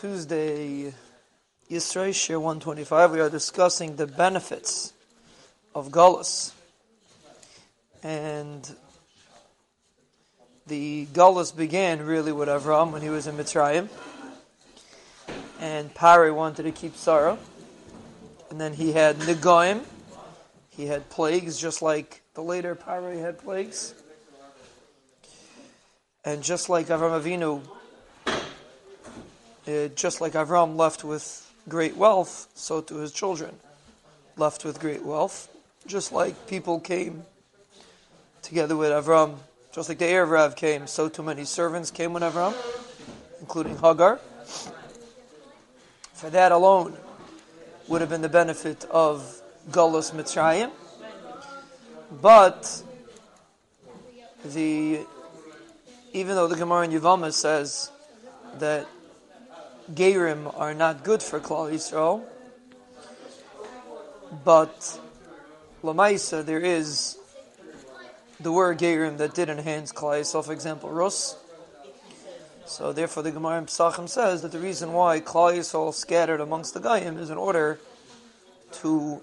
Tuesday, Yisrael, Shiur 125, we are discussing the benefits of Gullus. And the Gullus began really with Avram when he was in Mitzrayim. And Pari wanted to keep Sarah. And then he had Nigoim. He had plagues, just like the later Pari had plagues. And just like Avram Avinu uh, just like Avram left with great wealth, so to his children left with great wealth. Just like people came together with Avram, just like the Erev Rav came, so too many servants came with Avram, including Hagar. For that alone would have been the benefit of Gullus Mitzrayim. But the even though the Gemara in Yevamah says that Gerim are not good for Klal Yisrael, but Lamaisa, there is the word Gerim that did enhance Klal Yisrael, for example, Rus. So therefore the Gemara in Pesachim says that the reason why Klal Yisrael scattered amongst the Goyim is in order to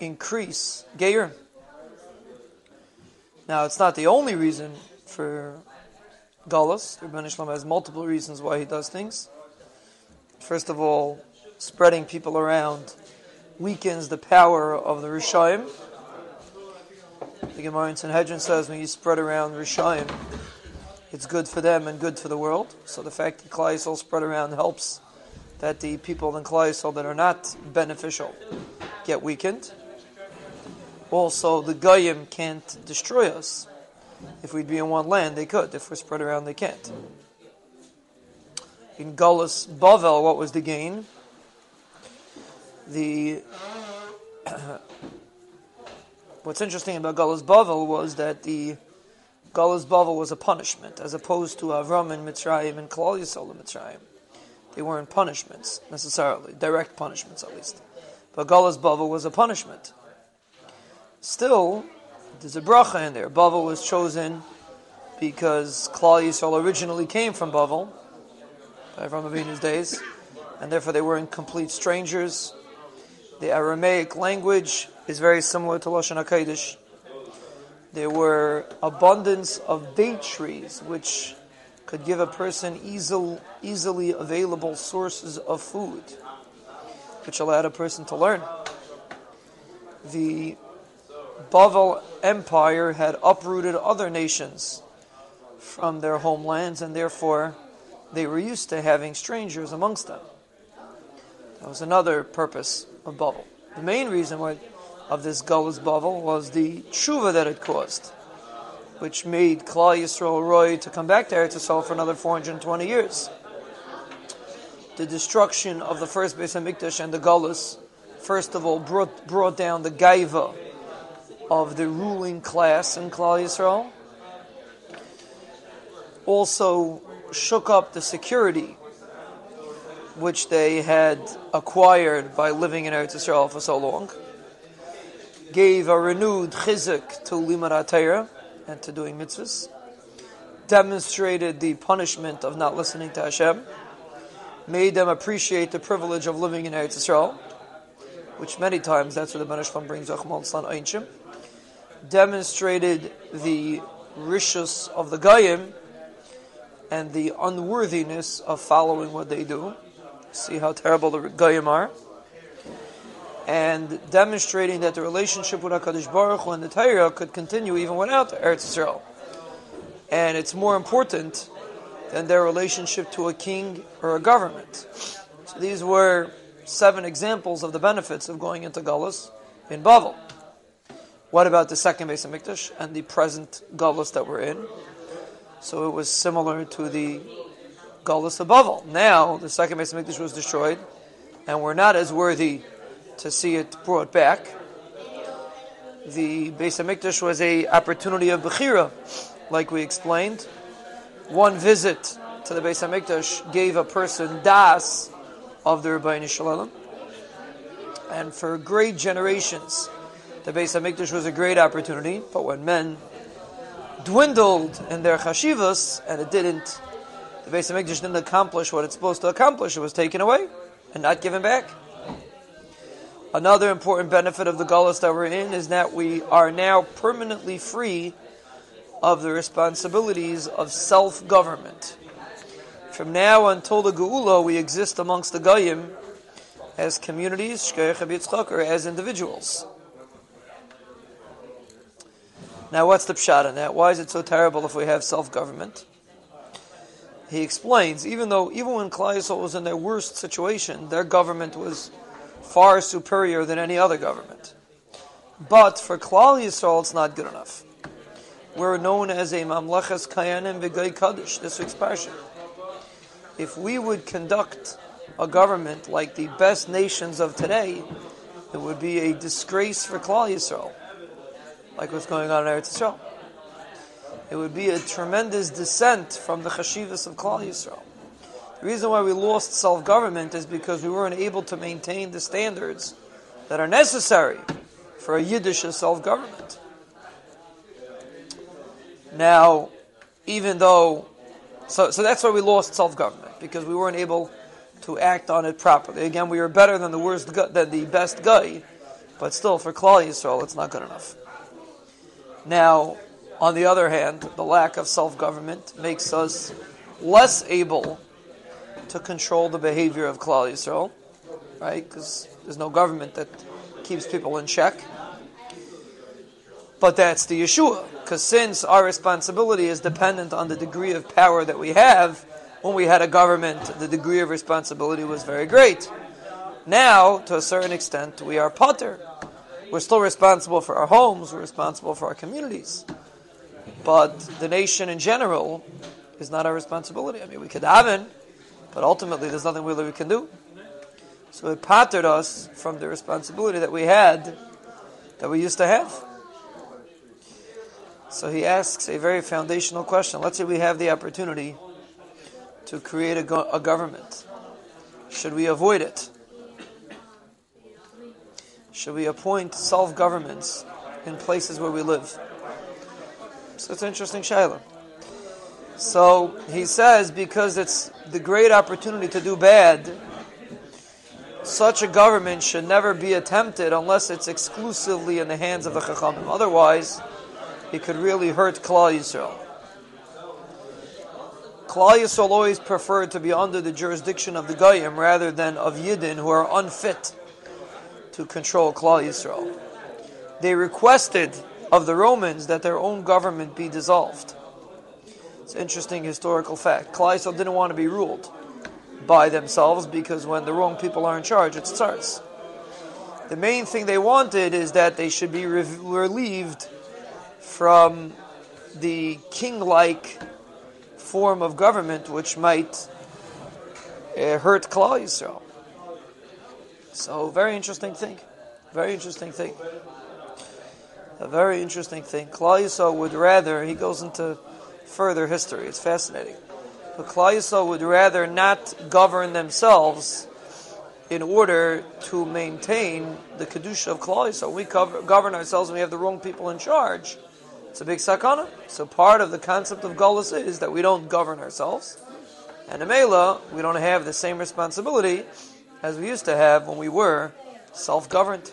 increase Gerim. Now it's not the only reason for Galus. Ribbono Shel Olam has multiple reasons why he does things. First of all, spreading people around weakens the power of the Rishayim. The Gemara in Sanhedrin says when you spread around Rishayim, it's good for them and good for the world. So the fact that Klal spread around helps that the people in Klal that are not beneficial get weakened. Also, the Goyim can't destroy us. If we'd be in one land, they could. If we're spread around, they can't in Gullus Bavel, what was the gain? The what's interesting about Gullus Bavel was that the Gullus Bavel was a punishment, as opposed to Avram and Mitzrayim and Klal Yisrael and Mitzrayim. They weren't punishments necessarily, direct punishments at least. But Gullus Bavel was a punishment. Still, there's a bracha in there. Bavel was chosen because Klal Yisrael originally came from Bavel, Avram Avinu's days, and therefore they were in complete strangers. The Aramaic language is very similar to Lashon HaKodesh. There were abundance of date trees, which could give a person easy, easily available sources of food, which allowed a person to learn. The Bavel Empire had uprooted other nations from their homelands, and therefore they were used to having strangers amongst them. That was another purpose of Bavel. The main reason why of this Gullus Bavel was the tshuva that it caused, which made Klal Yisrael Roy to come back to Eretz Yisrael for another 420 years. The destruction of the first Beis Hamikdash and the Gullus, first of all, brought, brought down the gaiva of the ruling class in Klal Yisrael. Also shook up the security which they had acquired by living in Eretz Yisrael for so long, gave a renewed chizuk to Torah and to doing mitzvahs, demonstrated the punishment of not listening to Hashem, made them appreciate the privilege of living in Eretz Yisrael, which many times that's where the brings Achmal San Einshim, demonstrated the rishus of the Goyim, and the unworthiness of following what they do. See how terrible the Goyim are. And demonstrating that the relationship with HaKadosh Baruch Hu and the Torah could continue even without Eretz Yisrael. And it's more important than their relationship to a king or a government. So these were seven examples of the benefits of going into Gullus in Bavel. What about the second Beis Hamikdash and the present Gullus that we're in? So it was similar to the of Bavel. Now the second Beis Hamikdash was destroyed, and we're not as worthy to see it brought back. The Beis Hamikdash was a opportunity of Bechira, like we explained. One visit to the Beis Hamikdash gave a person das of the Ribbono Shel Olam, and for great generations, the Beis Hamikdash was a great opportunity. But when men dwindled in their chashivas, and it didn't, the Beis Hamikdash didn't accomplish what it's supposed to accomplish. It was taken away and not given back. Another important benefit of the Gullus that we're in is that we are now permanently free of the responsibilities of self-government. From now until the Geula, we exist amongst the Goyim as communities, or as individuals. Now, what's the pshat in that? Why is it so terrible if we have self-government? He explains, even though, even when Klal was in their worst situation, their government was far superior than any other government. But for Klal Yisrael, it's not good enough. We're known as a Mamleches Kohanim V'Goy Kadosh, this parsha. If we would conduct a government like the best nations of today, it would be a disgrace for Klal Yisrael like what's going on in Eretz Yisrael. It would be a tremendous descent from the chashivas of Klal Yisrael. The reason why we lost self-government is because we weren't able to maintain the standards that are necessary for a Yiddish self-government. Now, even though, so, so that's why we lost self-government, because we weren't able to act on it properly. Again, we were better than the worst, than the best guy, but still, for Klal Yisrael, it's not good enough. Now, on the other hand, the lack of self government makes us less able to control the behavior of Klal Yisrael, right? Because there's no government that keeps people in check. But that's the Yeshua, because since our responsibility is dependent on the degree of power that we have, when we had a government, the degree of responsibility was very great. Now, to a certain extent, we are potter. We're still responsible for our homes, we're responsible for our communities. But the nation in general is not our responsibility. I mean, we could daven, but ultimately there's nothing really we can do. So it pattered us from the responsibility that we had, that we used to have. So he asks a very foundational question. Let's say we have the opportunity to create a, go- a government. Should we avoid it? Should we appoint self-governments in places where we live? So it's an interesting shayla. So he says because it's the great opportunity to do bad, such a government should never be attempted unless it's exclusively in the hands of the Chachamim. Otherwise, it could really hurt Klal Yisrael. Klal Yisrael always preferred to be under the jurisdiction of the Goyim rather than of Yidden who are unfit to control Klal Yisrael. They requested of the Romans that their own government be dissolved. It's an interesting historical fact. Klal Yisrael didn't want to be ruled by themselves because when the wrong people are in charge, it starts. The main thing they wanted is that they should be re- relieved from the king-like form of government which might uh, hurt Klal Yisrael. So, very interesting thing. Very interesting thing. A very interesting thing. Yisrael would rather, he goes into further history, it's fascinating. But Yisrael would rather not govern themselves in order to maintain the Kedusha of Yisrael. We cover, govern ourselves and we have the wrong people in charge. It's a big sakana. So part of the concept of Gullus is that we don't govern ourselves. And in we don't have the same responsibility as we used to have when we were self governed.